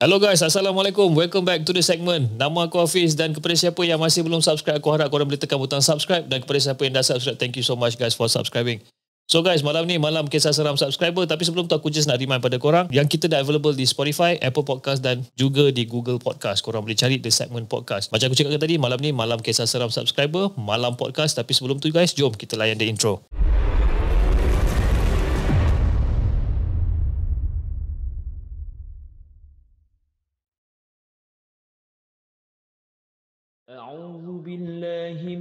Hello guys, Assalamualaikum. Welcome back to the segment. Nama aku Hafiz dan kepada siapa yang masih belum subscribe, aku harap korang boleh tekan butang subscribe dan kepada siapa yang dah subscribe, thank you so much guys for subscribing. So guys, malam ni malam kisah seram subscriber tapi sebelum tu aku just nak remind pada korang yang kita dah available di Spotify, Apple Podcast dan juga di Google Podcast. Korang boleh cari the segment podcast. Macam aku cakap tadi, malam ni malam kisah seram subscriber, malam podcast tapi sebelum tu guys, jom kita layan the intro.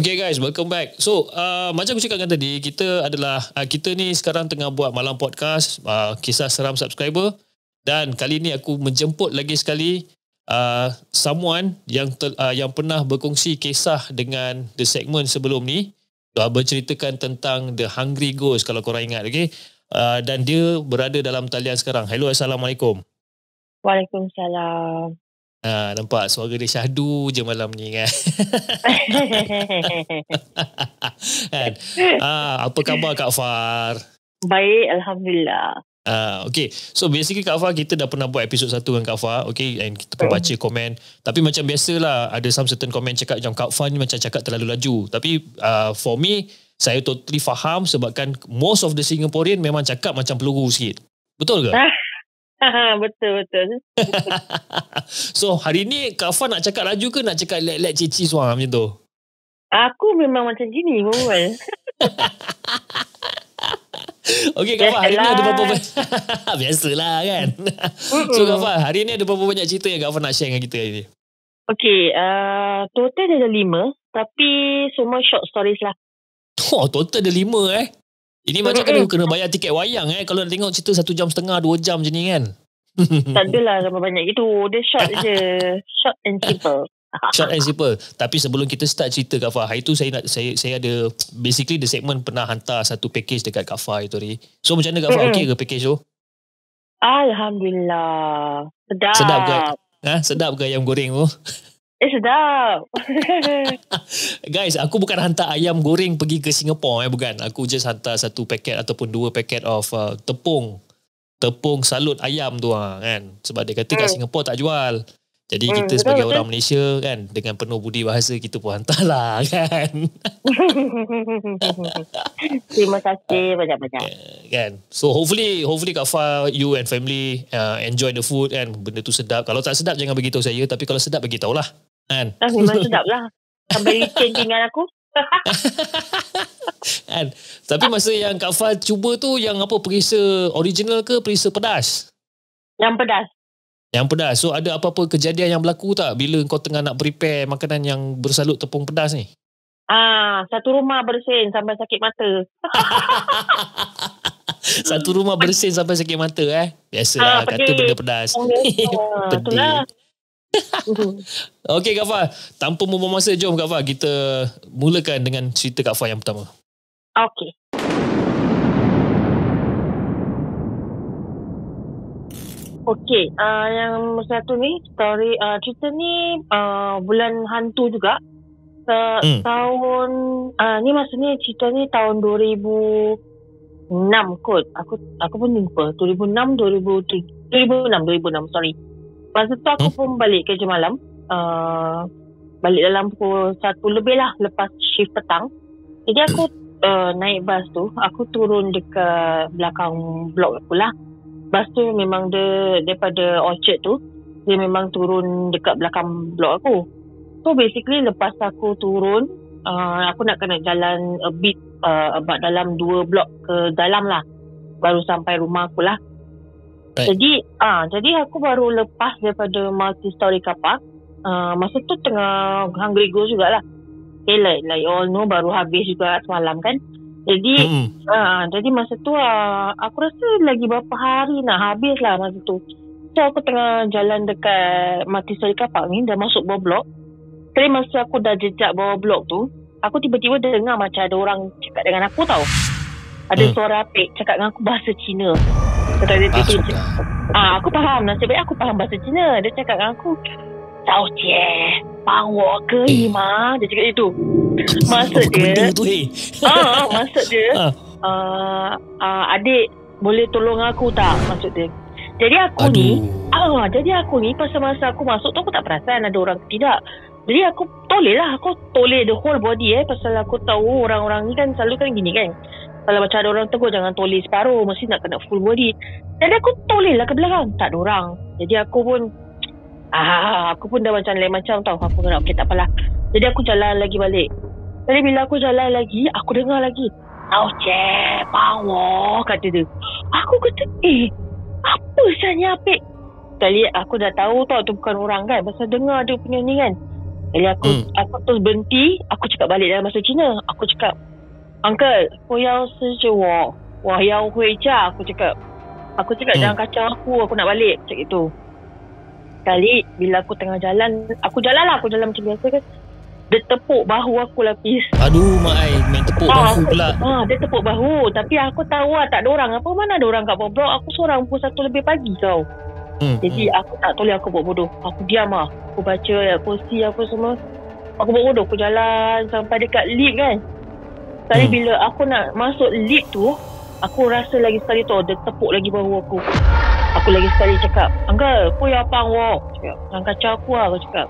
Okay guys, welcome back. So, uh, macam aku cakapkan tadi, kita adalah, uh, kita ni sekarang tengah buat malam podcast, uh, kisah seram subscriber. Dan kali ni aku menjemput lagi sekali uh, someone yang ter, uh, yang pernah berkongsi kisah dengan the segment sebelum ni. Uh, berceritakan tentang The Hungry Ghost kalau korang ingat, okay? Uh, dan dia berada dalam talian sekarang. Hello, Assalamualaikum. Waalaikumsalam. Ha, nampak suara dia syahdu je malam ni kan. kan? Ha, apa khabar Kak Far? Baik, Alhamdulillah. Ah, okay. So basically Kak Fah kita dah pernah buat episod satu dengan Kak Fah. Okay. And kita pun baca komen. Tapi macam biasalah ada some certain komen cakap macam Kak Fah ni macam cakap terlalu laju. Tapi uh, for me, saya totally faham sebabkan most of the Singaporean memang cakap macam peluru sikit. Betul ke? betul, betul. so hari ni Kak Fah nak cakap laju ke nak cakap let-let cici suara macam tu? Aku memang macam gini, Mawal. Okey Kak Fah, hari ni ada berapa banyak Biasalah kan So Kak Fah, hari ni ada berapa banyak cerita yang Kak Fah nak share dengan kita hari ni Okay, uh, total ada lima. Tapi semua short stories lah. Oh, total ada lima eh Ini macam kena, kena bayar tiket wayang eh Kalau nak tengok cerita satu jam setengah, dua jam macam ni kan tak adalah sama banyak gitu. Dia short je. Short and simple. Short and simple. Tapi sebelum kita start cerita Kak Fah, hari tu saya nak saya saya ada basically the segment pernah hantar satu package dekat Kak Fah itu hari. So macam mana Kak Fah? Okey ke package tu? Alhamdulillah. Sedap. Sedap ke? Ha? Sedap ke ayam goreng tu? Eh, sedap. Guys, aku bukan hantar ayam goreng pergi ke Singapore eh, bukan. Aku just hantar satu paket ataupun dua paket of uh, tepung. Tepung salut ayam tu ha, kan. Sebab dia kata kat Hmm. Singapore tak jual. Jadi Hmm, kita betul, sebagai betul. orang Malaysia kan dengan penuh budi bahasa kita pun hantar lah kan. Terima kasih banyak-banyak. kan. So hopefully hopefully Kak Fah you and family uh, enjoy the food kan. Benda tu sedap. Kalau tak sedap jangan beritahu saya tapi kalau sedap beritahu lah. Kan? Ah, memang sedap lah. Sampai licin pinggan aku. kan? Tapi masa yang Kak Fah cuba tu yang apa perisa original ke perisa pedas? Yang pedas. Yang pedas. So ada apa-apa kejadian yang berlaku tak bila kau tengah nak prepare makanan yang bersalut tepung pedas ni? Ah, satu rumah bersin sampai sakit mata. Satu rumah bersin sampai sakit mata eh. Biasalah Ah, kata benda pedas. Ah, Pedih. itulah. Okey Kak Fah, tanpa membuang masa jom Kak Fah kita mulakan dengan cerita Kak Fah yang pertama. Okey. Okey, uh, yang satu ni story uh, cerita ni uh, bulan hantu juga. Uh, Hmm. Tahun uh, ni maksudnya cerita ni tahun 2006 kot. Aku aku pun lupa. 2006 2007 2006 2006 sorry. Masa tu aku Hmm. pun balik kerja malam. Uh, balik dalam pukul 1 lebih lah lepas shift petang. Jadi aku uh, naik bas tu, aku turun dekat belakang blok aku lah. Bas tu memang dia daripada Orchard tu, dia memang turun dekat belakang blok aku. So basically lepas aku turun, uh, aku nak kena jalan a bit uh, about dalam dua blok ke dalam lah baru sampai rumah aku lah. Right. Jadi ah jadi aku baru lepas daripada multi story car park. Uh, masa tu tengah hungry go jugalah. Okay, like, like you all know baru habis juga semalam kan. Jadi Hmm. Ah, jadi masa tu ah, aku rasa lagi berapa hari nak habis lah masa tu. So aku tengah jalan dekat Mati Sari Kapak ni dah masuk bawah blok. Tapi masa aku dah jejak bawah blok tu, aku tiba-tiba dengar macam ada orang cakap dengan aku tau. Ada Hmm. suara apik cakap dengan aku bahasa Cina. Kata dia, Ah, dia, ah, aku faham. Nasib baik aku faham bahasa Cina. Dia cakap dengan aku, Tau cie, bang wo ke Eh. ma? Dia cakap itu. Maksud benda dia, tu eh? ah, maksud dia, Ah. uh, uh, adik boleh tolong aku tak maksud dia. Jadi aku ni, Aduh. ah, jadi aku ni pasal masa aku masuk tu aku tak perasan ada orang ke tidak. Jadi aku toleh lah, aku toleh the whole body eh pasal aku tahu orang-orang ni kan selalu kan gini kan. Kalau macam ada orang tegur jangan toleh separuh, mesti nak kena full body. Jadi aku toleh lah ke belakang, tak ada orang. Jadi aku pun ah aku pun dah macam lain macam tau. Aku kena tak apalah. Jadi aku jalan lagi balik. Jadi bila aku jalan lagi, aku dengar lagi. Tau bawa kata dia. Aku kata, eh, apa sebenarnya apik? Kali aku dah tahu tau tu bukan orang kan. Pasal dengar dia punya ni kan. Jadi aku hmm. aku terus berhenti, aku cakap balik dalam bahasa Cina. Aku cakap, "Uncle, kau yang sejua. Wah, yang hui cha." Aku cakap, "Aku cakap hmm. jangan kacau aku, aku nak balik." Cakap itu. Kali bila aku tengah jalan, aku jalan lah, aku jalan macam biasa kan. Dia tepuk bahu aku lapis. Aduh, mak ai, main tepuk ah, bahu pula. Ha, ah, dia tepuk bahu, tapi aku tahu lah tak ada orang. Apa mana ada orang kat Bobrok? Aku seorang pukul satu lebih pagi kau. Hmm. Jadi aku tak toleh aku buat bodoh. Aku diam lah. Aku baca ya, kursi apa semua. Aku buat bodoh. Aku jalan sampai dekat lift kan. Sekali Hmm. bila aku nak masuk lift tu, aku rasa lagi sekali tu dia tepuk lagi bahu aku. Aku lagi sekali cakap, Angga, apa yang apa? Cakap, jangan kacau aku lah. Aku cakap.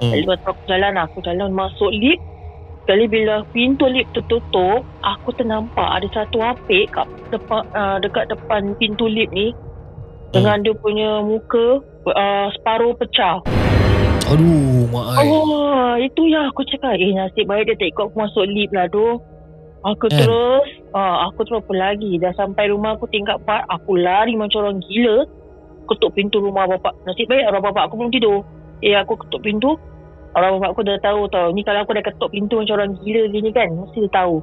Hmm. Lepas tu aku jalan lah. Aku jalan masuk lift. Sekali bila pintu lift tertutup, aku ternampak ada satu apik kat depan, uh, dekat depan pintu lift ni. Dengan dia punya muka uh, separuh pecah. Aduh, Mak Ai. Oh, itu yang aku cakap. Eh, nasib baik dia tak ikut aku masuk lift lah tu. Aku Kan? terus, uh, aku terus apa lagi. Dah sampai rumah aku tingkat 4, aku lari macam orang gila. Ketuk pintu rumah bapak. Nasib baik orang bapak aku belum tidur. Eh, aku ketuk pintu. Orang bapak aku dah tahu tau. Ni kalau aku dah ketuk pintu macam orang gila gini kan. Mesti dia tahu.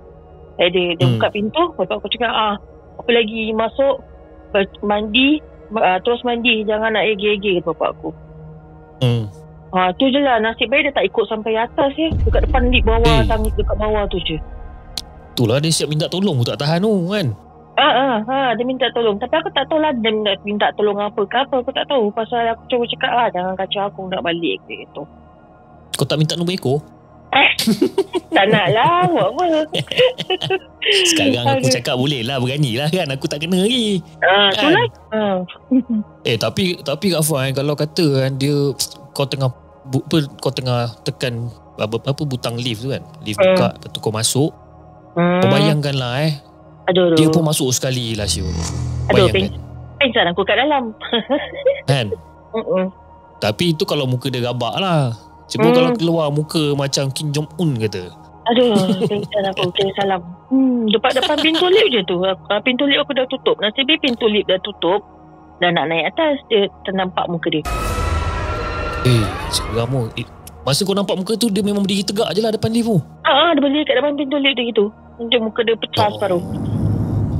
Eh, dia, dia Hmm. buka pintu. Bapak aku cakap, ah, apa lagi masuk. Mandi. Uh, terus mandi. Jangan nak ege-ege kata bapak aku. Hmm. Ha, tu je lah. Nasib baik dia tak ikut sampai atas ya. Dekat depan lift bawah, Eh. tangis dekat bawah tu je. Itulah dia siap minta tolong pun tak tahan tu kan. Ah, ah, ha, dia minta tolong. Tapi aku tak tahu lah dia minta, minta tolong apa ke apa. Aku tak tahu. Pasal aku cuba cakap lah. Jangan kacau aku nak balik gitu. Kau tak minta nombor ekor? tak nak lah. Buat apa. Sekarang aku Aduh. cakap boleh lah berani lah kan. Aku tak kena lagi. Ah, tu Kan? Ah. Eh tapi tapi Kak Fah, kalau kata kan dia kau tengah bu, apa, kau tengah tekan apa, apa butang lift tu kan. Lift Hmm. buka lepas tu kau masuk. Hmm. Kau bayangkan lah eh. Aduh, aduh. Dia pun masuk sekali lah Syul. Aduh, Bayangkan. Pengsan aku kat dalam. Kan? Mm-mm. Tapi itu kalau muka dia rabak lah. Cuba Hmm. kalau keluar muka macam Kim Jong Un kata. Aduh, pengsan aku. Kirim salam. Hmm, depan-depan pintu lift je tu. Pintu lift aku dah tutup. Nasib pintu lift dah tutup. Dah nak naik atas, dia ternampak muka dia. Eh, seram. Eh, masa kau nampak muka tu dia memang berdiri tegak je lah depan lift tu. Ah, ah, dia berdiri kat depan pintu lift dia gitu. Macam muka dia pecah separuh.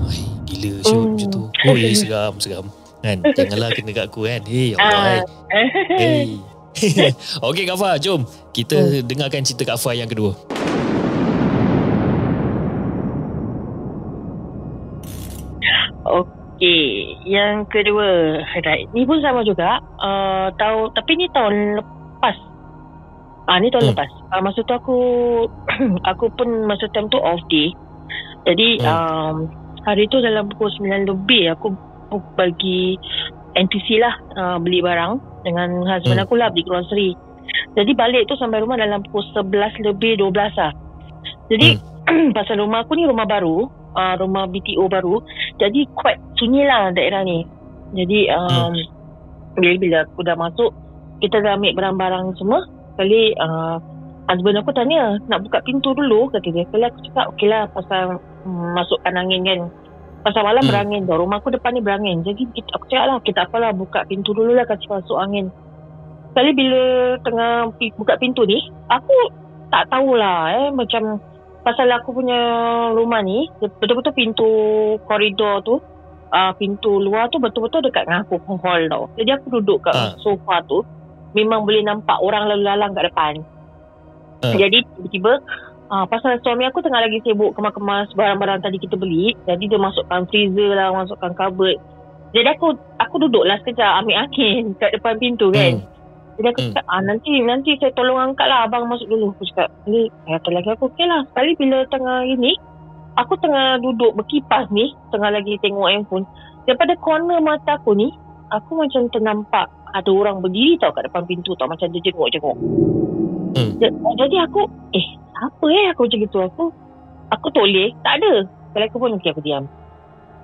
Ay, gila Syul Oh. macam tu. Oi, seram, seram. Kan? Janganlah kena kat aku kan. Hei, ya Allah. Ah. Hey. Okey Kak Fah, jom kita Hmm. dengarkan cerita Kak Fah yang kedua. Okey, yang kedua. Right. Ni pun sama juga. Uh, tahu tapi ni tahun lepas. Ah ni tahun Hmm. lepas. Ah masa tu aku aku pun masa time tu off day. Jadi Hmm. um, hari tu dalam pukul 9 lebih aku bu- pergi NTC lah uh, beli barang dengan husband Hmm. aku lah beli grocery. Jadi balik tu sampai rumah dalam pukul 11 lebih 12 lah. Jadi pasal rumah aku ni rumah baru, uh, rumah BTO baru. Jadi quite sunyi lah daerah ni. Jadi um, bila, bila aku dah masuk, kita dah ambil barang-barang semua. Kali uh, husband aku tanya nak buka pintu dulu kata dia. Kalau aku cakap okey lah pasal mm, masukkan angin kan. Pasal malam Hmm. berangin tau. Rumah aku depan ni berangin. Jadi kita, aku cakap lah kita apalah buka pintu dulu lah kasi masuk angin. Sekali bila tengah buka pintu ni, aku tak tahulah eh macam pasal aku punya rumah ni betul-betul pintu koridor tu uh, pintu luar tu betul-betul dekat dengan aku hall tau. Jadi aku duduk kat Ah. sofa tu memang boleh nampak orang lalu lalang kat depan. Ah. Jadi tiba-tiba uh, pasal suami aku tengah lagi sibuk kemas-kemas barang-barang tadi kita beli. Jadi dia masukkan freezer lah, masukkan cupboard. Jadi aku aku duduk lah sekejap ambil angin kat depan pintu kan. Hmm. Jadi aku Hmm. cakap, ah, nanti nanti saya tolong angkat lah abang masuk dulu. Aku cakap, ni kata lagi aku, okey lah. Sekali bila tengah ini, aku tengah duduk berkipas ni, tengah lagi tengok handphone. Daripada corner mata aku ni, aku macam ternampak ada orang berdiri tau kat depan pintu tau. Macam dia jenguk-jenguk. Hmm. Ja- Jadi aku, eh, apa eh aku macam gitu. Aku, aku toleh, tak ada. Sekali aku pun, okey aku diam.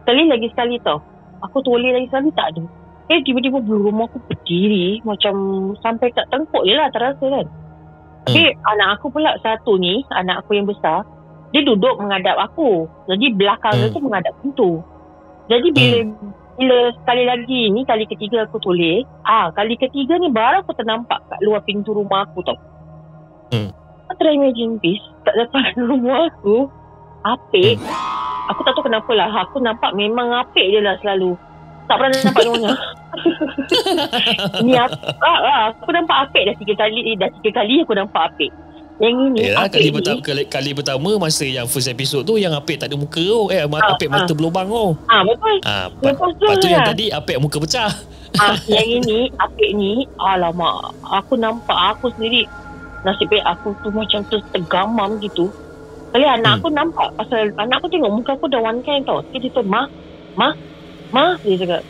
Sekali lagi sekali tau. Aku toleh lagi sekali, tak ada. Eh tiba-tiba bulu rumah aku berdiri macam sampai kat tengkuk je lah terasa kan. Tapi anak aku pula satu ni, anak aku yang besar, dia duduk menghadap aku. Jadi belakang dia Hmm. tu menghadap pintu. Jadi bila bila sekali lagi ni kali ketiga aku toleh, ah kali ketiga ni baru aku ternampak kat luar pintu rumah aku tau. Hmm. Try imagine bis kat depan rumah aku apik. Aku tak tahu kenapa lah. Aku nampak memang apik je lah selalu. Tak pernah nampak nyonya. Ni apa lah. Aku nampak apik dah tiga kali. eh, Dah tiga kali aku nampak apik. Yang ini Yalah, apik kali, ni. pertama, kali, kali pertama masa yang first episode tu yang Apek tak ada muka tu. Eh, Ah, Apek mata berlubang tu. Ah betul. Ah, lepas, Lepas tu tu yang lah. tadi Apek muka pecah. Ah, yang ini apik ni alamak aku nampak aku sendiri nasib baik aku tu macam tu tergamam gitu. Kali anak Hmm. aku nampak pasal anak aku tengok muka aku dah one kind tau. Dia kata, "Ma, ma, ma," dia cakap.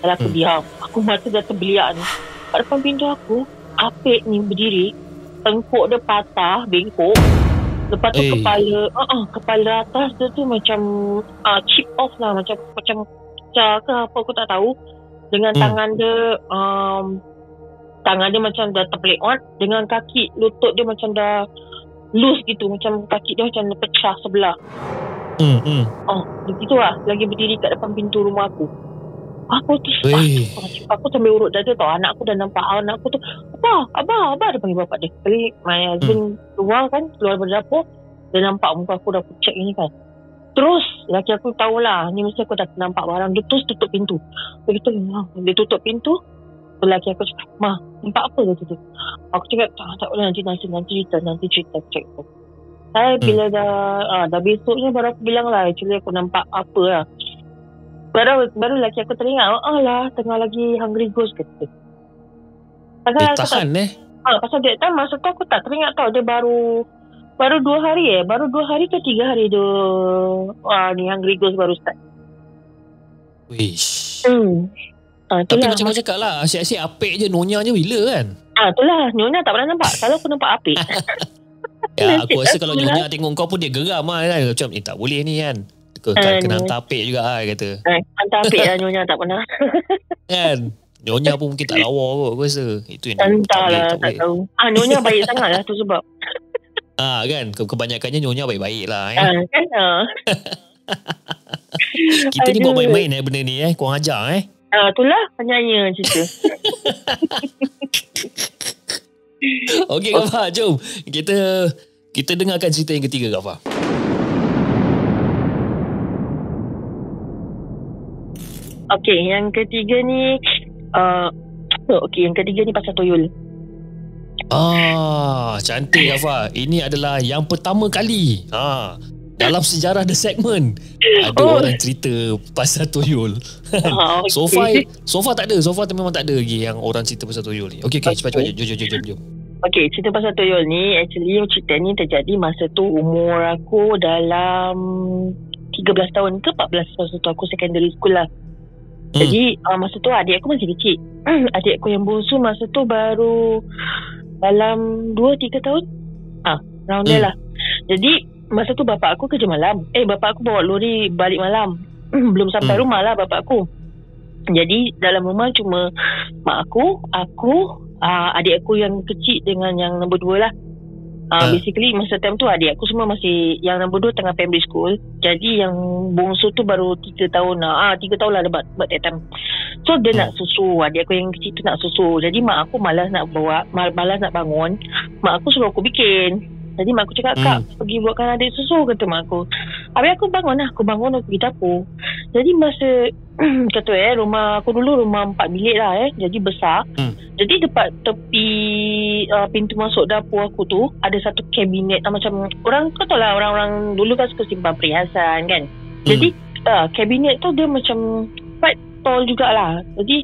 Kalau aku Hmm. diam, aku mata dah terbeliak ni. Kat depan pintu aku, apik ni berdiri, tengkuk dia patah, bengkok. Lepas tu Eh. kepala, uh, uh, kepala atas dia tu macam uh, chip off lah, macam macam pecah ke apa aku tak tahu. Dengan Hmm. tangan dia um, tangan dia macam dah terpeleot dengan kaki lutut dia macam dah loose gitu macam kaki dia macam pecah sebelah. Hmm, hmm. oh begitu lah. Lagi berdiri kat depan pintu rumah aku. Aku tu aku, aku sambil urut dada tau. Anak aku dah nampak anak aku tu abah abah abah dia panggil bapak dia. Kali my husband keluar kan keluar dari dapur dia nampak muka aku dah pucat ni kan. Terus laki aku tahulah ni mesti aku dah nampak barang dia terus tutup pintu. Kata "Ma." dia tutup pintu laki aku cakap mah nampak apa dia tutup aku cakap tak tak boleh nanti nanti nanti cerita nanti cerita. Cakap tu saya bila dah ah, dah besoknya baru aku bilang lah actually aku nampak apa lah. Baru baru laki aku teringat oh tengah lagi hungry ghost kata pasal Eh, aku tak tahan eh. Ah, pasal that time masa tu aku tak teringat tau dia baru baru dua hari eh. Baru dua hari ke tiga hari dia ah, ni Hungry Ghost baru start. Wish. hmm. Ah, Tapi macam kau cakap lah, asyik-asyik Apek je, Nonya je bila kan? ah, itulah Nyonya tak pernah nampak selalu aku nampak apik Ya, aku rasa kalau Nyonya tengok kau pun dia geram lah kan. Macam, eh tak boleh ni kan. Kau Ah, kena ni. hantar Apek juga lah, kata. eh, hantar apik lah Nyonya tak pernah Kan? Nyonya pun mungkin tak lawa kot, aku rasa. Itu yang tak hantar boleh, tak tak tahu ah, Nyonya baik sangat lah tu sebab Ah kan, Ke- kebanyakannya Nyonya baik-baik lah. Eh. ah, kan ah. Kita ni buat aduh. main-main eh benda ni eh. Korang ajar eh. Ah, itulah penyanyi cerita Okey Gafar, jom. Kita kita dengarkan cerita yang ketiga Gafar. Okey, yang ketiga ni uh, Okey, yang ketiga ni pasal tuyul Ah, cantik Gafar. Ini adalah yang pertama kali. Ha. Dalam sejarah The Segment Ada Oh. orang cerita Pasal tuyul ah, okay. So far So far tak ada So far memang tak ada lagi Yang orang cerita pasal tuyul ni Okay, okay cepat-cepat Jom, jom, jom, jom, jom. Okey, cerita pasal tuyul ni actually cerita ni terjadi masa tu umur aku dalam 13 tahun ke 14 masa tu aku secondary school lah. Hmm. Jadi uh, masa tu adik aku masih kecil. adik aku yang bungsu masa tu baru dalam 2 3 tahun. Ah, round dia Hmm. lah. Jadi masa tu bapak aku kerja malam. Eh bapak aku bawa lori balik malam. Belum sampai Hmm. rumah lah bapak aku. Jadi dalam rumah cuma mak aku, aku, uh, adik aku yang kecil dengan yang nombor dua lah. Uh. Basically masa time tu adik aku semua masih Yang nombor dua tengah primary school Jadi yang bongsu tu baru 3 tahun lah ah, 3 tahun lah debat, debat that time So dia Hmm. nak susu Adik aku yang kecil tu nak susu Jadi mak aku malas nak bawa mal- Malas nak bangun Mak aku suruh aku bikin Jadi mak aku cakap Kak Hmm. pergi buatkan adik susu Kata mak aku Habis aku bangun lah Aku bangun aku pergi dapur Jadi masa Kata eh rumah aku dulu rumah 4 bilik lah eh Jadi besar Hmm. Jadi dekat tepi uh, pintu masuk dapur aku tu ada satu kabinet uh, macam orang kau tahu lah orang-orang dulu kan suka simpan perhiasan kan. Jadi uh, kabinet tu dia macam quite tall jugalah. Jadi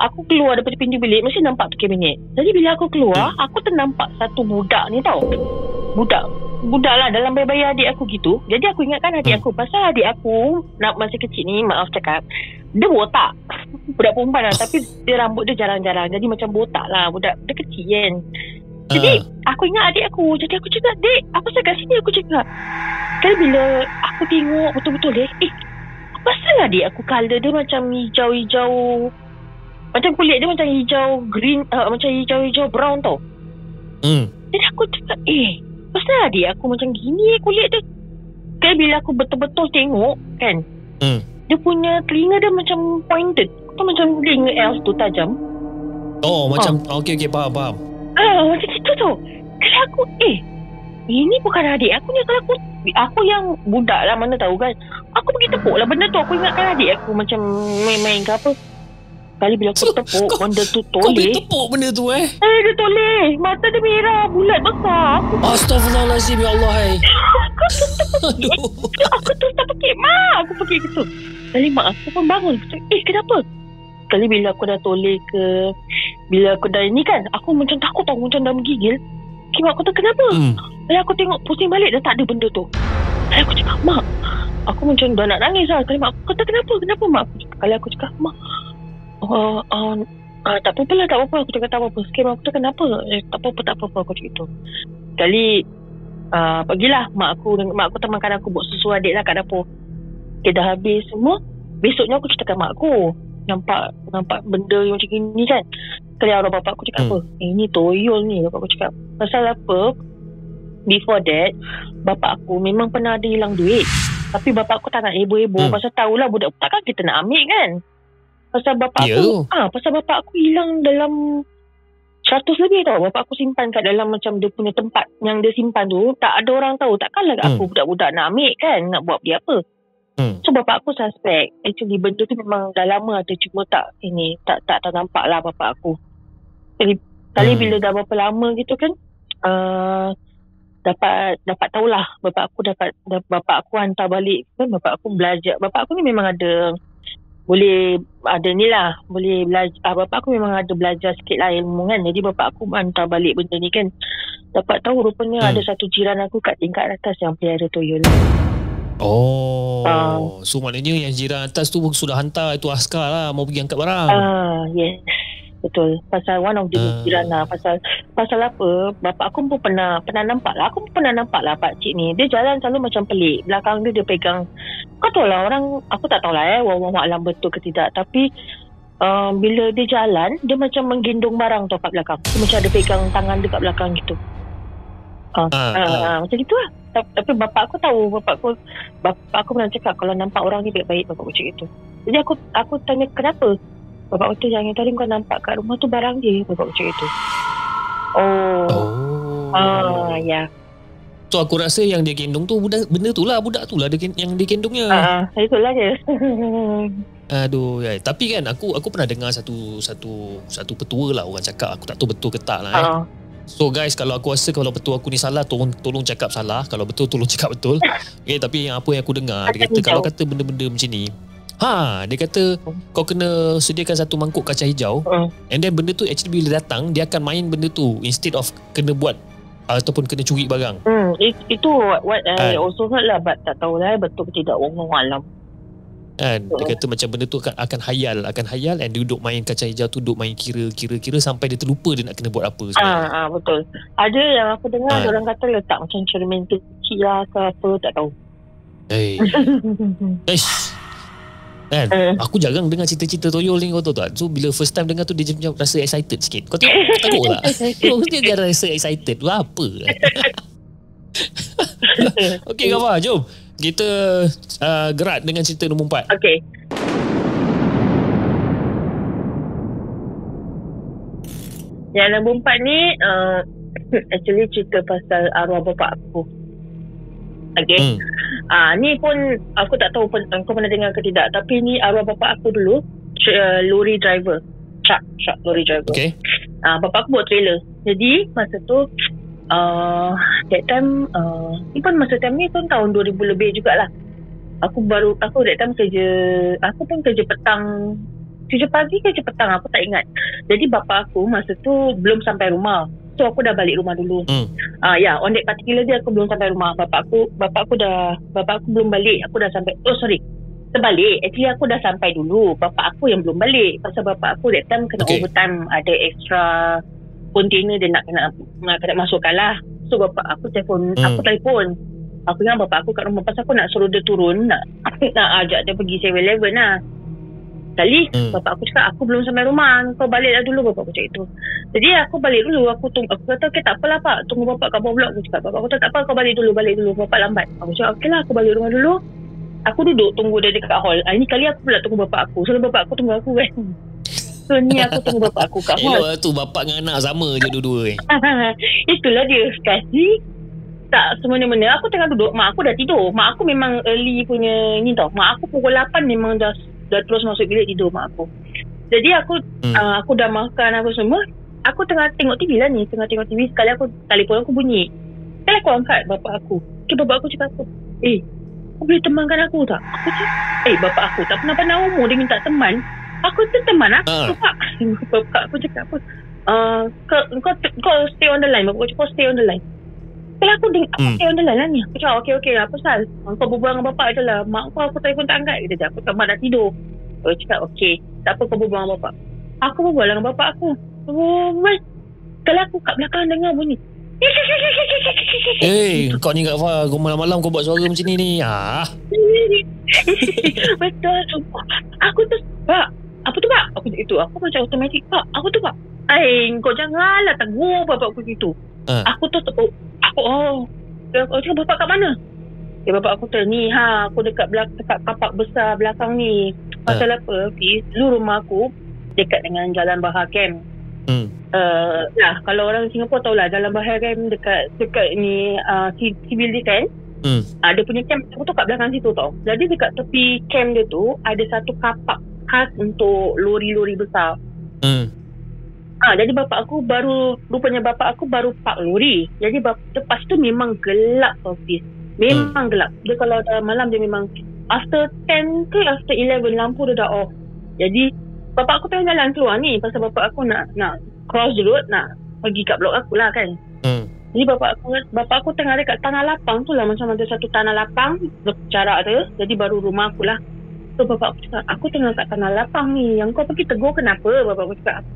aku keluar daripada pintu bilik mesti nampak tu kabinet. Jadi bila aku keluar aku ternampak satu budak ni tau. Budak. Budak lah dalam bayi-bayi adik aku gitu. Jadi aku ingatkan adik Hmm. aku Pasal adik aku Nak masih kecil ni Maaf cakap Dia botak. Budak perempuan lah Tapi dia rambut dia jarang-jarang. Jadi macam botak lah Budak dia kecil kan. Jadi aku ingat adik aku. Jadi aku cakap Dek apa pasal kat sini? Aku cakap. Kali bila Aku tengok betul-betul Eh apa pasal adik aku Color dia macam hijau-hijau Macam kulit dia macam hijau Green uh, Macam hijau-hijau brown tau Hmm. Jadi aku cakap Eh Pasal adik aku macam gini eh kulit dia Kali bila aku betul-betul tengok Kan Hmm. Dia punya telinga dia macam pointed Tu macam telinga elf tu tajam Oh, macam okey okey faham faham. Ah, macam gitu tu. Kalau aku, eh, ini bukan adik aku ni. Kalau aku, aku yang budak lah, mana tahu kan. Aku pergi tepuk lah benda tu. Aku ingatkan adik aku macam main-main ke apa. Kali bila aku tepuk, kau- benda tu Kau boleh toleh. tepuk benda tu eh. Eh, dia toleh. Mata dia merah, bulat besar. Aku, Astaghfirullahalazim ya Allah hai. Aduh. aku terus tak pekik. Mak, aku pekik gitu. Kali mak aku pun bangun. Aku cakap, eh, kenapa? Kali bila aku dah toleh ke, bila aku dah ini kan, aku macam takut tau, macam dah menggigil. Kira aku tu kenapa? Hmm. Kali aku tengok pusing balik dah tak ada benda tu. Kali aku cakap, Mak. Aku macam dah nak nangis lah. Kali mak aku kata, kenapa? Kenapa mak? Aku cakap, kali aku cakap, Mak. Uh, uh, uh, tak apa-apa lah, tak apa-apa. Aku cakap, tak apa-apa. Mak aku cakap, kenapa? Eh, tak apa-apa, tak apa-apa. Aku cakap itu. Kali, uh, pergilah mak aku. dengan- Mak aku temankan aku buat susu adik lah kat dapur. Okay, dah habis semua. Besoknya aku ceritakan mak aku. Nampak nampak benda yang macam gini kan. Kali arwah bapak aku cakap Hmm. apa? Eh, ini toyol ni. Bapak aku cakap. Pasal apa? Before that, bapak aku memang pernah ada hilang duit. Tapi bapak aku tak nak heboh-heboh. Hmm. Pasal tahulah budak takkan kita nak ambil kan. Pasal bapak Ya aku, ah, pasal bapak aku hilang dalam 100 lebih tau. Bapak aku simpan kat dalam macam dia punya tempat yang dia simpan tu. Tak ada orang tahu. Takkanlah Hmm. aku budak-budak nak ambil kan. Nak buat dia apa. Hmm. So bapak aku suspect Actually benda tu memang dah lama ada Cuma tak ini Tak tak, tak nampak lah bapak aku Kali, kali Hmm. bila dah berapa lama gitu kan uh, Dapat Dapat tahulah Bapak aku dapat da, Bapak aku hantar balik kan Bapak aku belajar Bapak aku ni memang ada boleh ada ni lah boleh belajar ah, bapak aku memang ada belajar sikit lah ilmu kan jadi bapak aku hantar balik benda ni kan dapat tahu rupanya Hmm. ada satu jiran aku kat tingkat atas yang pelihara toyol Oh. Ah. So maknanya yang jiran atas tu sudah hantar itu askar lah mau pergi angkat barang. Ah, yes. Betul. Pasal one of the Ah. jiran lah. Pasal pasal apa? Bapak aku pun pernah pernah nampak lah. Aku pun pernah nampak lah pak cik ni. Dia jalan selalu macam pelik. Belakang dia dia pegang. Kau tahu lah orang, aku tak tahu lah eh. Wallahu alam betul ke tidak. Tapi uh, bila dia jalan, dia macam menggendong barang tau kat belakang. Dia macam ada pegang tangan dekat belakang gitu. Ah, Ah, ah, ah. ah, macam itu lah. Ta- Tapi bapak aku tahu. Bapak aku, bapak aku pernah cakap kalau nampak orang ni baik-baik bapak aku cakap itu. Jadi aku aku tanya kenapa? Bapak kata yang tadi kau nampak kat rumah tu barang dia. Bapak cakap itu. Oh. Oh. Ah, ya. So aku rasa yang dia gendong tu budak, benda tu lah budak tu lah dia, yang dia gendongnya. Ah, uh, itulah dia. Aduh, ya. tapi kan aku aku pernah dengar satu satu satu petua lah orang cakap aku tak tahu betul ke tak lah eh. Ah, So guys kalau aku rasa kalau petua aku ni salah tolong tolong cakap salah kalau betul tolong cakap betul. Okay, tapi yang apa yang aku dengar dia kata kalau kata benda-benda macam ni Ha, dia kata kau kena sediakan satu mangkuk kacang hijau Hmm. and then benda tu actually bila datang dia akan main benda tu instead of kena buat ataupun kena curi barang. Hmm, it, itu what, what I Ah. also heard lah but tak tahu lah betul ke tidak Allah alam. Kan dia Hmm. kata macam benda tu akan akan hayal, akan hayal and duduk main kacang hijau tu duduk main kira-kira-kira sampai dia terlupa dia nak kena buat apa Ah, sebenarnya. ah betul. Ada yang aku dengar Ah. ah. orang kata letak macam cermin kecil lah ke apa tak tahu. Hey. Eish. Kan? Hmm. Aku jarang dengar cerita-cerita toyol ni kau tahu tak? So bila first time dengar tu dia macam rasa excited sikit. Kau tengok takut tak? Kau mesti dia rasa excited. Tu apa? Okey Gafar, jom. Kita uh, gerak dengan cerita nombor empat. Okay. Yang nombor empat ni uh, actually cerita pasal arwah bapa aku. Okay. Hmm. Ah ni pun aku tak tahu pen, kau pernah dengar ke tidak tapi ni arwah bapa aku dulu uh, lorry driver. Truck, truck lorry driver. Okey. Ah bapa aku buat trailer. Jadi masa tu uh, that time uh, ni pun masa time ni pun tahun 2000 lebih jugalah. Aku baru aku that time kerja aku pun kerja petang kerja pagi kerja petang aku tak ingat. Jadi bapa aku masa tu belum sampai rumah. So aku dah balik rumah dulu. Hmm. Ah ya, on that particular day aku belum sampai rumah. Bapak aku bapak aku dah bapak aku belum balik. Aku dah sampai. Oh sorry. Terbalik. Actually aku dah sampai dulu. Bapak aku yang belum balik. Pasal bapak aku that time kena Okay. overtime ada extra container dia nak kena nak kena masukkan lah. So bapak aku telefon, Hmm. aku telefon. Aku ingat bapak aku kat rumah pasal aku nak suruh dia turun nak nak ajak dia pergi 7-Eleven lah. Kali Hmm. bapak aku cakap aku belum sampai rumah kau baliklah dulu bapak aku cakap itu. Jadi aku balik dulu aku tunggu aku kata okey tak apalah pak tunggu bapak kat bawah blok aku cakap bapak aku kata tak apa kau balik dulu balik dulu bapak lambat. Aku cakap okeylah aku balik rumah dulu. Aku duduk tunggu dia dekat hall. Ah, ini kali aku pula tunggu bapak aku. Selalu bapak aku tunggu aku kan. So ni aku tunggu bapak aku kat hall. Elok lah tu bapak dengan anak sama je dua-dua ni. Itulah dia Sekali tak semena-mena Aku tengah duduk Mak aku dah tidur Mak aku memang early punya Ni tau Mak aku pukul 8 Memang dah Dah terus masuk bilik tidur mak aku. Jadi aku Hmm. uh, Aku dah makan apa semua Aku tengah tengok TV lah ni Tengah tengok TV Sekali aku Telefon aku bunyi. Sekali aku angkat bapak aku. Okay bapak aku cakap apa? Eh Kau boleh temankan aku tak? Aku cakap Eh bapak aku tak pernah pandang umur Dia minta teman. Aku tu teman aku Ah. Bapak Bapak aku cakap apa? Uh, kau, kau, kau stay on the line. Bapak aku cakap kau stay on the line Kalau aku dengar Aku Hmm. on the line lah ni. Aku cakap okey okey Apa sal Kau berbual dengan bapak je lah. Mak kau aku telefon tak angkat. Dia cakap aku mak dah tidur. Aku cakap okey Tak apa kau berbual dengan bapak. Aku berbual dengan bapak aku. Berbual Kalau aku kat belakang dengar bunyi. Eh, kau ni Kak Fah, kau malam-malam kau buat suara macam ni ni. Ah. Betul. Aku tu Pak Apa tu pak? Aku itu Aku macam automatik Pak. Apa tu pak Eh kau janganlah Tegur bapak aku gitu Ah. Aku tu oh, Aku oh Aku cakap bapak kat mana Ya bapak aku tu Ni ha Aku dekat belakang Dekat kapak besar belakang ni Pasal apa Fiz Lu rumah aku Dekat dengan Jalan Bahar Camp Hmm. uh, Nah Kalau orang Singapura tahulah Jalan Bahar Camp Dekat Dekat ni uh, Civil Defense Hmm. Ah, dia punya camp aku tu kat belakang situ tau. Jadi dekat tepi camp dia tu ada satu kapak khas untuk lori-lori besar. Hmm. Ah, jadi bapak aku baru rupanya bapak aku baru park lori. Jadi bap, lepas tu memang gelap office. Memang gelap. Dia kalau dah malam dia memang after 10 ke after 11 lampu dia dah off. Jadi bapak aku tengah jalan keluar ni pasal bapak aku nak nak cross the road nak pergi kat blok aku lah kan. Hmm. Jadi bapak aku bapak aku tengah dekat tanah lapang tu lah macam ada satu tanah lapang jarak dia. Jadi baru rumah aku lah. So bapak aku cakap aku tengah kat tanah lapang ni. Yang kau pergi tegur kenapa? Bapak aku cakap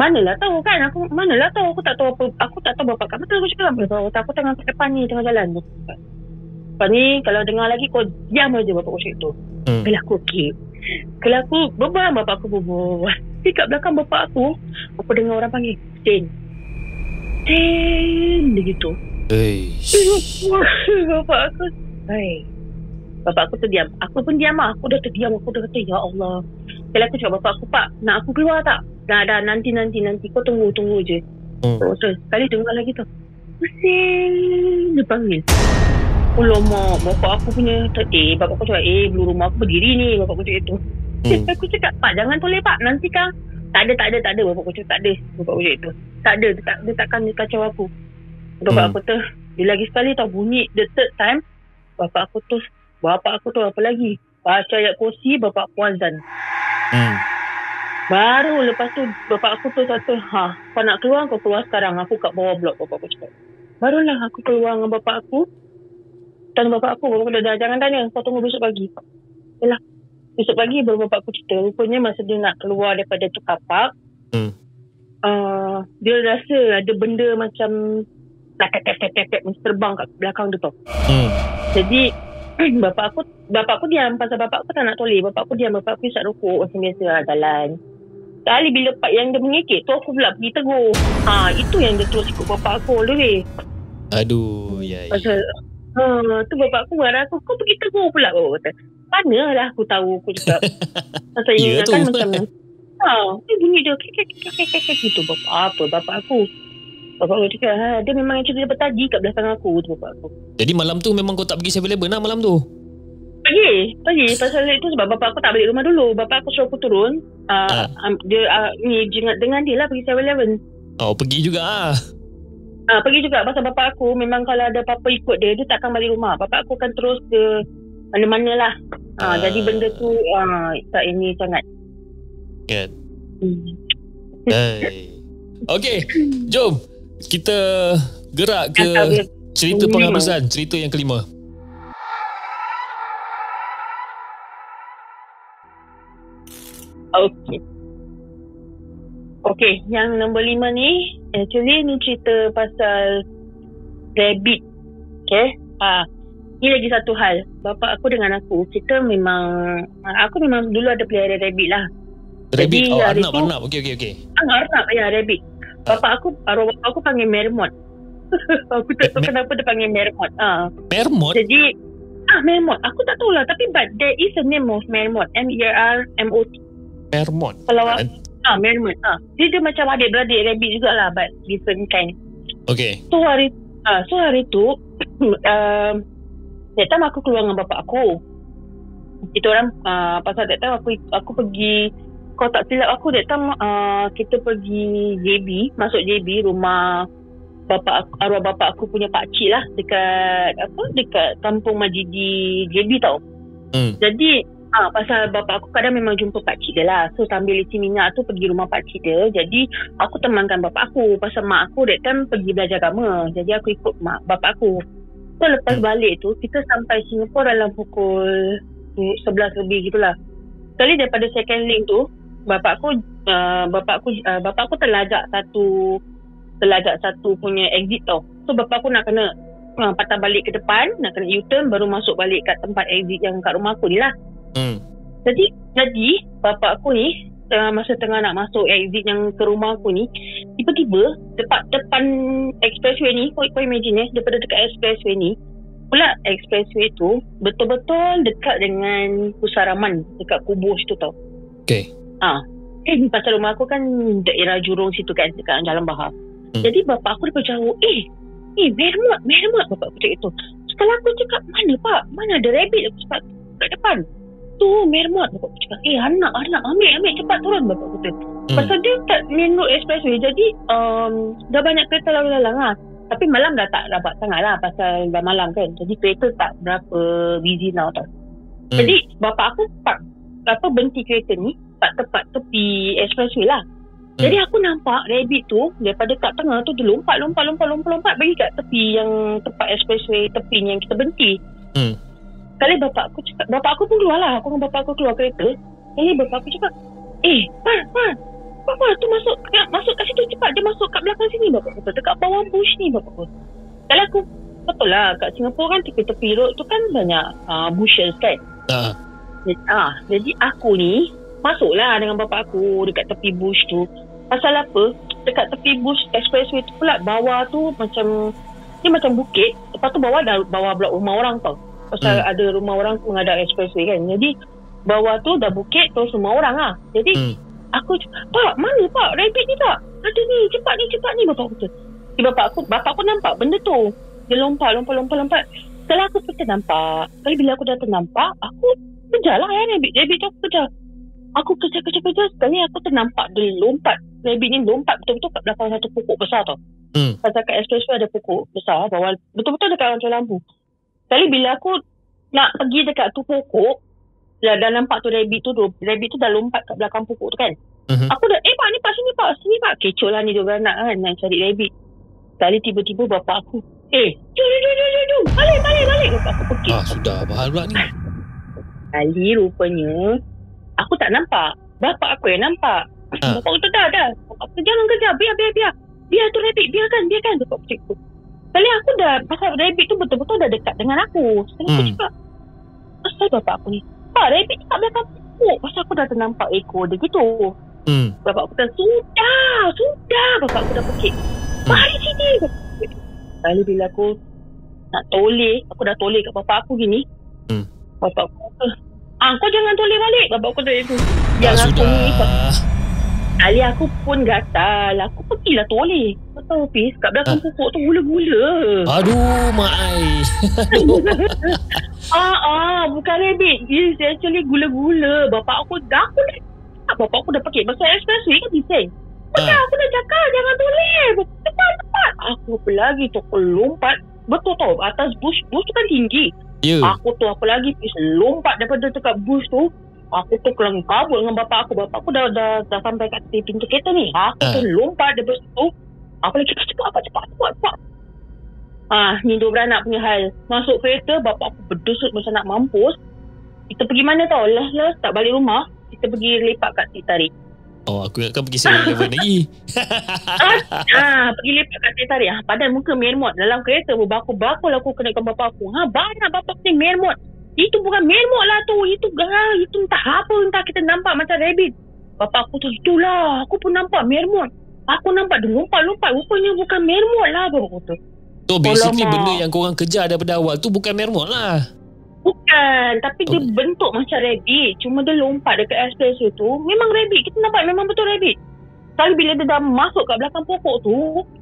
Manalah tahu kan aku manalah tahu aku tak tahu apa aku tak tahu bapak kat mana aku cakap bapak aku, aku tengah kat depan ni tengah jalan tu. Lepas ni kalau dengar lagi kau diam aja bapak aku cakap tu. Hmm. Kalau aku okey. Kalau aku berbual bapak aku berbual. Tapi kat belakang bapak aku aku dengar orang panggil Tin. Tin dia gitu. Eh. bapak aku Hai Bapak aku terdiam Aku pun diam lah Aku dah terdiam Aku dah kata Ya Allah Kalau aku cakap bapak aku Pak nak aku keluar tak Dah dah. Nanti nanti nanti. Kau tunggu tunggu je. Hmm. oh, Terus sekali dengar lagi tu. Pusing. Dia panggil. Oh lama. Bapak aku punya Eh bapak aku cakap Eh belum rumah aku berdiri ni. Bapak aku cakap itu. Hmm. Aku cakap Pak jangan toleh pak. Nanti kan Tak ada tak ada tak ada. Bapak aku cakap tak ada. Bapak aku cakap itu. Tak ada. Dia, tak, dia takkan dia kacau aku. Bapak Hmm. aku tu Dia lagi sekali tau bunyi The third time. Bapak aku tu Bapak aku tu apa lagi? Baca ayat kursi Bapak aku azan. Hmm. Baru lepas tu Bapak aku tu kata Ha kau nak keluar Kau keluar sekarang Aku kat bawah blok Bapak aku cakap Barulah aku keluar dengan bapak aku Tanya bapak aku Bapak aku dah, dah jangan tanya Kau tunggu besok pagi Yalah Besok pagi baru bapak aku cerita Rupanya masa dia nak keluar Daripada tu kapak Hmm. uh, Dia rasa ada benda macam Tap tap tap tap tap Macam terbang kat belakang dia tau Hmm. Jadi bapak aku bapak aku diam pasal bapak aku tak nak toleh. Bapak aku diam, bapak aku isap rokok macam biasa lah jalan. Kali bila part yang dia mengekek tu aku pula pergi tegur. Ha, itu yang dia terus ikut bapak aku all the way. Aduh, ya. ya. Pasal ha, tu bapak aku marah aku, kau pergi tegur pula bapak kata. Mana lah aku tahu aku cakap. Pasal Ya ini tu. kan macam Ha, dia bunyi dia kek kek kek kek kek kek gitu bapak apa bapak aku. Bapak aku cakap, ha, dia memang cerita daripada tadi kat belakang aku tu bapak aku. Jadi malam tu memang kau tak pergi 7-Eleven lah malam tu? Pagi, pagi. Pasal itu sebab bapak aku tak balik rumah dulu. Bapak aku suruh aku turun. Uh, um, dia uh, ni dengan, dengan dia lah pergi 7-Eleven. Oh, pergi juga ah. Ah, pergi juga pasal bapak aku memang kalau ada apa-apa ikut dia, dia takkan balik rumah. Bapak aku akan terus ke mana-mana lah. Ah, Ah. Jadi benda tu ah, tak ini sangat. Kan. Hmm. Okey, jom kita gerak ke cerita penghabisan, cerita yang kelima. Okey. Okey, yang nombor lima ni, actually ni cerita pasal rabbit. Okay. Ah, ni lagi satu hal. Bapak aku dengan aku, kita memang, aku memang dulu ada pelihara rabbit lah. Rabbit, Jadi, oh Arnab, tu- Arnab. Okey, okey, okey. Ah, Arnab ya, rabbit. Bapak aku, arwah bapak aku panggil mermot. aku tak tahu Me- kenapa dia panggil mermot. Ah, Mermot? jadi, ah mermot. Aku tak tahu lah. Tapi but there is a name of mermot. M-E-R-M-O-T. Mermot. Kalau Ah. ah mermot. Ah, dia, dia macam adik-beradik rabbit jugalah but different kind. Okey. So hari ah so hari tu um, that time aku keluar dengan bapak aku. Kita orang uh, pasal that time aku aku pergi kau tak silap aku that time uh, kita pergi JB, masuk JB rumah bapak aku, arwah bapak aku punya pak cik lah dekat apa dekat kampung Majidi JB tau. Hmm. Jadi ah pasal bapak aku kadang memang jumpa pak cik dia lah. So sambil isi minyak tu pergi rumah pak cik dia. Jadi aku temankan bapak aku pasal mak aku that time pergi belajar agama. Jadi aku ikut mak bapak aku. So lepas Hmm. balik tu kita sampai Singapura dalam pukul 11 lebih gitulah. Sekali daripada second link tu bapak aku uh, bapak aku uh, bapak aku terlajak satu terlajak satu punya exit tau. So bapak aku nak kena uh, patah balik ke depan, nak kena U-turn baru masuk balik kat tempat exit yang kat rumah aku ni lah. Hmm. Jadi jadi bapak aku ni uh, masa tengah nak masuk exit yang ke rumah aku ni tiba-tiba depan depan expressway ni kau, kau imagine eh daripada dekat expressway ni pula expressway tu betul-betul dekat dengan pusaraman dekat kubur situ tau. Okey. Ah, eh pasal rumah aku kan daerah Jurong situ kan dekat Jalan Bahar. Hmm. Jadi bapak aku daripada jauh, eh, eh mermot, mermot bapak aku cakap itu. Setelah aku cakap, mana pak? Mana ada rabbit? Aku cakap, kat depan. Tu mermot bapak aku cakap, eh anak, anak, ambil, ambil cepat turun bapak aku kata. Hmm. Pasal dia kat main road expressway, jadi um, dah banyak kereta lalu lalang lah. Tapi malam dah tak rapat sangat lah pasal dah malam kan. Jadi kereta tak berapa busy now tau. Hmm. Jadi bapak aku park apa berhenti kereta ni tepat tepat tepi expressway lah. Hmm. Jadi aku nampak rabbit tu daripada kat tengah tu dia lompat lompat lompat lompat lompat pergi kat tepi yang tepat expressway tepi yang kita berhenti. Hmm. Kali bapak aku cakap bapak aku pun keluar lah. Aku dengan bapak aku keluar kereta. Kali bapak aku cakap, "Eh, pa, pa, Papa tu masuk masuk kat situ cepat dia masuk kat belakang sini bapak kata dekat bawah bush ni bapak kata. Kalau aku betul lah kat Singapura kan tepi-tepi road tu kan banyak uh, bushes kan. Ah. Jadi, ah, jadi aku ni masuklah dengan bapak aku dekat tepi bush tu. Pasal apa? Dekat tepi bush expressway tu pula bawah tu macam dia macam bukit. Lepas tu bawah dah bawah blok rumah orang tau. Pasal Hmm. ada rumah orang tu menghadap expressway kan. Jadi bawah tu dah bukit terus rumah orang lah. Jadi Hmm. aku Pak, mana pak? Rabbit ni tak? Ada ni, cepat ni, cepat ni bapak aku. Jadi bapak aku, bapak aku nampak benda tu. Dia lompat, lompat, lompat, lompat. Setelah aku pun ternampak, kali bila aku dah ternampak, aku kejar lah ya rabbit. Rabbit tu aku kejar. Aku kejar, kejar, kejar. Sekali aku ternampak dia lompat. Rabbit ni lompat betul-betul kat belakang satu pokok besar tau. Hmm. Pasal kat expressway ada pokok besar bawah. Betul-betul dekat rancangan lampu. Kali bila aku nak pergi dekat tu pokok, dah, dah nampak tu rabbit tu, tu, rabbit tu dah lompat kat belakang pokok tu kan. Mhm. Aku dah, eh pak ni pak sini pak, sini pak. Kecoh lah ni dia beranak kan nak cari rabbit. Kali tiba-tiba bapak aku, eh, jom, jom, jom, jom, jom. Balik, balik, balik. Bapak aku pergi. Ah, sudah bahal pula ni. Kali rupanya, aku tak nampak. Bapak aku yang nampak. Ah. Bapak aku dah, dah. Bapak aku jangan kejar, biar, biar, biar. Biar tu rabbit, biarkan, biarkan. Bapak aku cakap. Kali aku dah, pasal rabbit tu betul-betul dah dekat dengan aku. Sekali aku Hmm. cakap, Pasal bapak aku ni Pak rabbit kat belakang pokok Pasal aku dah ternampak ekor dia gitu Hmm. Bapak aku kata Sudah Sudah Bapak aku dah pekik Hmm. Mari sini Lalu bila aku Nak toleh Aku dah toleh kat bapak aku gini Hmm. Bapak aku kata Ah, kau jangan toleh balik Bapak aku kata itu Ah, Yang aku ni Kali aku pun gatal Aku pergilah toleh Kau tahu Pis Kat belakang Ah. pokok tu gula-gula Aduh, mak ai. Ah, ah, bukan rabbit. It's actually gula-gula. Bapak aku dah, aku dah, bapak aku dah pakai. Pasal expressway kan bising. Dah, Ah. aku dah cakap, jangan toleh. Cepat, cepat. Aku apa lagi tu, aku lompat. Betul tau, atas bush, bush tu kan tinggi. Ya. Aku tu apa lagi, pis lompat daripada dekat bush tu. Aku tu kelang kabut dengan bapak aku. Bapak aku dah, dah, dah sampai kat pintu kereta ni. Aku Ah. tu lompat daripada situ. Apa lagi, cepat, cepat, cepat, cepat, cepat. Ah, ni dua beranak punya hal. Masuk kereta, bapak aku berdusut macam nak mampus. Kita pergi mana tau? Lah, lah, tak balik rumah. Kita pergi lepak kat Tarik. Oh, aku ingatkan pergi 7-Eleven lagi. ah, pergi lepak kat Tarik. Ah, padahal muka mermot. Dalam kereta, berbakul-bakul aku kenakan bapak aku. Ha, banyak bapak aku ni mermot. Itu bukan mermot lah tu. Itu ah, itu entah apa. Entah kita nampak macam rabbit. Bapak aku tu, itulah. Aku pun nampak mermot. Aku nampak dia lompat-lompat. Rupanya bukan mermot lah. Bapak aku tu. So basically Alamak. benda yang korang kejar daripada awal tu bukan mermot lah. Bukan, tapi dia Oh. bentuk macam rabbit. Cuma dia lompat dekat expressway tu. Memang rabbit. Kita nampak memang betul rabbit. Kali bila dia dah masuk kat belakang pokok tu,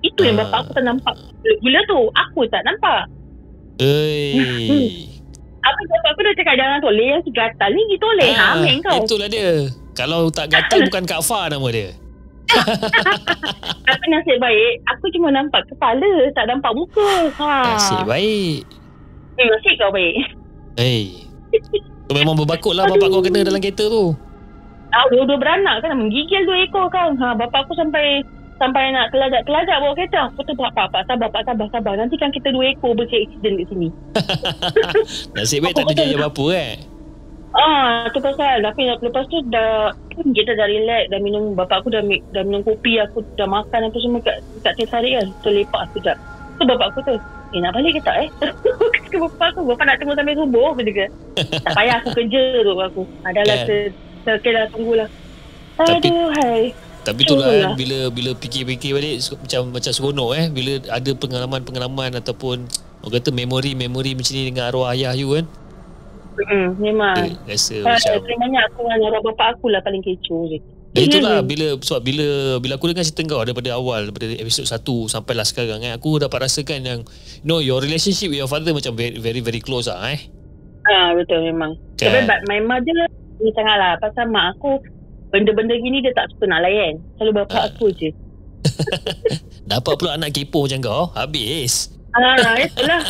itu yang Ah. bapak aku tak nampak. Bila tu, aku tak nampak. Eh. Apa bapak aku dah cakap jangan toleh yang gatal ni gitu toleh. Ha, ambil kau. Itulah dia. Kalau tak gatal bukan Kak Fah nama dia. Tapi nasib baik, aku cuma nampak kepala, tak nampak muka. Ha. Nasib baik. Eh, nasib kau baik. Hey. Tu memang berbakut lah bapak kau kena dalam kereta tu. Ah, dua-dua beranak kan menggigil dua ekor kan. Ha, bapak aku sampai sampai nak kelajak-kelajak bawa kereta. Aku tu bapak, bapak sabar, bapak sabar, sabar. Nanti kan kita dua ekor beraccident kat sini. Nasib baik tak terjadi apa-apa eh. Ah, tu pasal. Tapi lepas tu dah kita dah relax, dah minum bapak aku dah, dah minum kopi, aku dah makan apa semua kat kat teh tarik kan. Terlepak sekejap. Tu bapak aku tu, eh nak balik ke tak eh? Kata bapak aku, bapak nak tunggu sampai subuh apa juga. tak payah aku kerja tu aku. Adalah Kan. ter, ter, tunggulah. Tapi- Aduh, hai. Tapi tu lah Itulah. bila bila fikir-fikir balik macam macam seronok eh bila ada pengalaman-pengalaman ataupun orang kata memori-memori macam ni dengan arwah ayah you kan. Mm, memang. Eh, rasa Ha, macam paling banyak aku dengan arwah bapak aku lah paling kecoh je. Dan itulah bila sebab bila bila aku dengar cerita kau daripada awal daripada episod 1 sampailah sekarang eh aku dapat rasakan yang you know your relationship with your father macam very very, very close ah eh. Ha, betul memang. Kan? Tapi but my mother ni sangat lah. Pasal mak aku benda-benda gini dia tak suka nak layan. Selalu bapak Ah. aku je. Dapat pula anak kepo macam kau habis. Ah, itulah.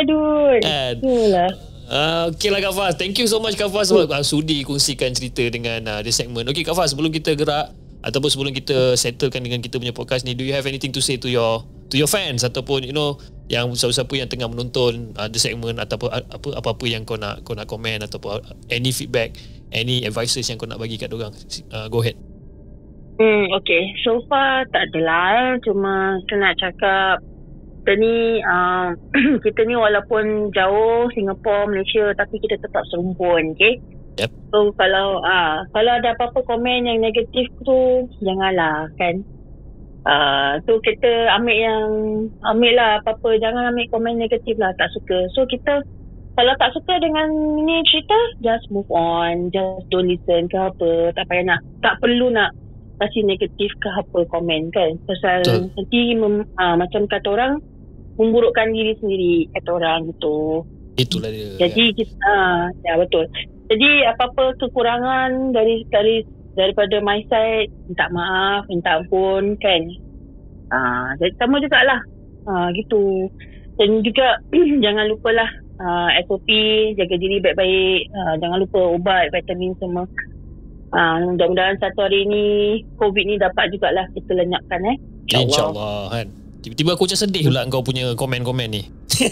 Aduh. Kan. Itulah. Uh, okay lah Kak Faz Thank you so much Kak Faz Sebab uh, sudi kongsikan cerita Dengan uh, this segment Okay Kak Faz Sebelum kita gerak Ataupun sebelum kita Settlekan dengan kita punya podcast ni Do you have anything to say To your to your fans Ataupun you know Yang siapa-siapa yang tengah menonton uh, The segment Ataupun uh, apa, apa-apa yang kau nak Kau nak komen Ataupun uh, any feedback Any advices yang kau nak bagi kat dorang uh, Go ahead Hmm, okay. So far tak adalah. eh. Cuma saya nak cakap kita ni uh, kita ni walaupun jauh Singapura, Malaysia tapi kita tetap serumpun, okay? Yep. So kalau ah kalau ada apa-apa komen yang negatif tu janganlah kan. Uh, tu kita ambil yang ambil lah apa-apa jangan ambil komen negatif lah tak suka. So kita kalau tak suka dengan ni cerita just move on, just don't listen ke apa, tak payah nak tak perlu nak kasih negatif ke apa komen kan? Pasal Betul. nanti mem, ah, macam kata orang memburukkan diri sendiri kata orang gitu. Itulah dia jadi kita ah, ya betul. Jadi apa-apa kekurangan dari dari daripada my side minta maaf minta ampun kan? Ah jadi sama jugalah. Ah gitu. Dan juga jangan lupalah ah, SOP jaga diri baik-baik. Ah, jangan lupa ubat vitamin semua. Ah, mudah-mudahan satu hari ni COVID ni dapat jugalah kita lenyapkan eh. InsyaAllah kan. Tiba-tiba aku macam sedih pula Kau punya komen-komen ni.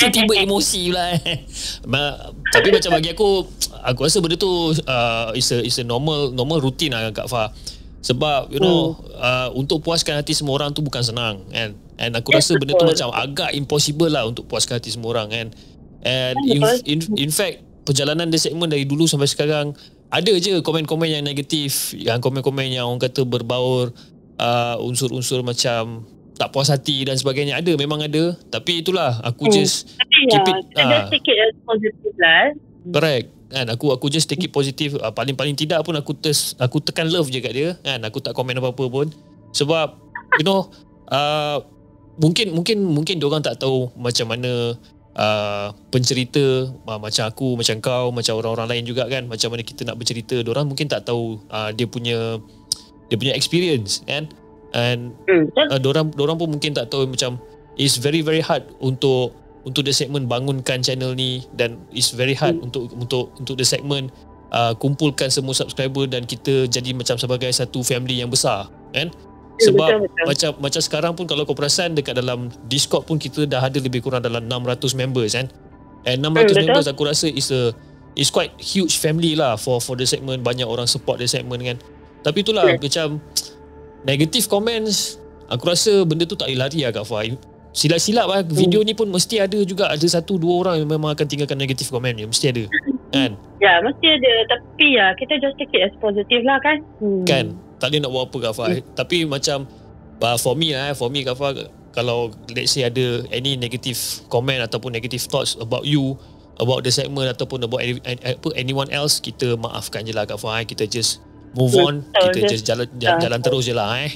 Tiba-tiba emosi pula eh. Ma, Tapi macam bagi aku Aku rasa benda tu uh, It's a, it's a normal Normal routine lah Kak Fah. Sebab you know uh, Untuk puaskan hati semua orang tu Bukan senang kan And aku Yes, rasa benda tu macam agak impossible lah untuk puaskan hati semua orang kan. And in, in, in fact, perjalanan The Segment dari dulu sampai sekarang, ada je komen-komen yang negatif, yang komen-komen yang orang kata berbaur uh, unsur-unsur macam tak puas hati dan sebagainya. Ada, memang ada. Tapi itulah, aku Hmm. just Tapi ya, Keep it, kita ah. just take it as positive lah. eh. Correct. Kan aku aku just take it positif. Uh, paling-paling tidak pun aku tes, aku tekan love je kat dia kan. Aku tak komen apa-apa pun. Sebab you know uh, mungkin mungkin mungkin dia orang tak tahu macam mana uh, pencerita uh, macam aku, macam kau, macam orang-orang lain juga kan. Macam mana kita nak bercerita. Dia orang mungkin tak tahu uh, dia punya dia punya experience kan. And Hmm, betul. uh, dorang dorang pun mungkin tak tahu macam it's very very hard untuk untuk the segment bangunkan channel ni dan it's very hard Hmm. untuk untuk untuk the segment uh, kumpulkan semua subscriber dan kita jadi macam sebagai satu family yang besar kan sebab betul, betul. macam macam sekarang pun kalau kau perasan dekat dalam Discord pun kita dah ada lebih kurang dalam 600 members kan and 600 Hmm, betul. members aku rasa is a is quite huge family lah for for the segment banyak orang support the segment kan tapi itulah Hmm. macam negative comments aku rasa benda tu tak boleh lari lah Kak Fah silap-silap lah video ni pun mesti ada juga ada satu dua orang yang memang akan tinggalkan negative comment ni mesti ada kan Ya, mesti ada. Tapi ya, kita just take it as positive lah kan. Hmm. kan tak boleh nak buat apa Kak Fah tapi macam uh, for me lah eh, for me Kak Fah kalau let's say ada any negative comment ataupun negative thoughts about you about the segment ataupun about any, apa, anyone else kita maafkan je lah Kak Fah eh. kita just move on Betul, kita just- just jalan jalan, jalan terus je lah eh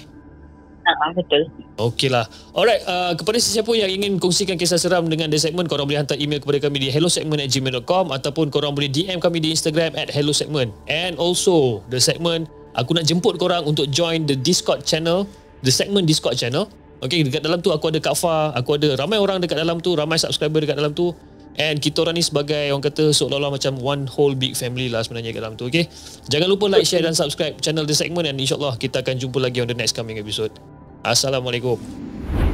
Ah, betul. Okey lah. Alright, uh, kepada sesiapa yang ingin kongsikan kisah seram dengan The Segment, korang boleh hantar email kepada kami di hellosegment@gmail.com ataupun korang boleh DM kami di Instagram at hellosegment. And also, The Segment, aku nak jemput korang untuk join the Discord channel, The Segment Discord channel. Okay, dekat dalam tu aku ada Kak Fah, aku ada ramai orang dekat dalam tu, ramai subscriber dekat dalam tu. And kita orang ni sebagai orang kata seolah-olah macam one whole big family lah sebenarnya kat dalam tu. Okay? Jangan lupa like, share dan subscribe channel The Segment and insyaAllah kita akan jumpa lagi on the next coming episode. Assalamualaikum.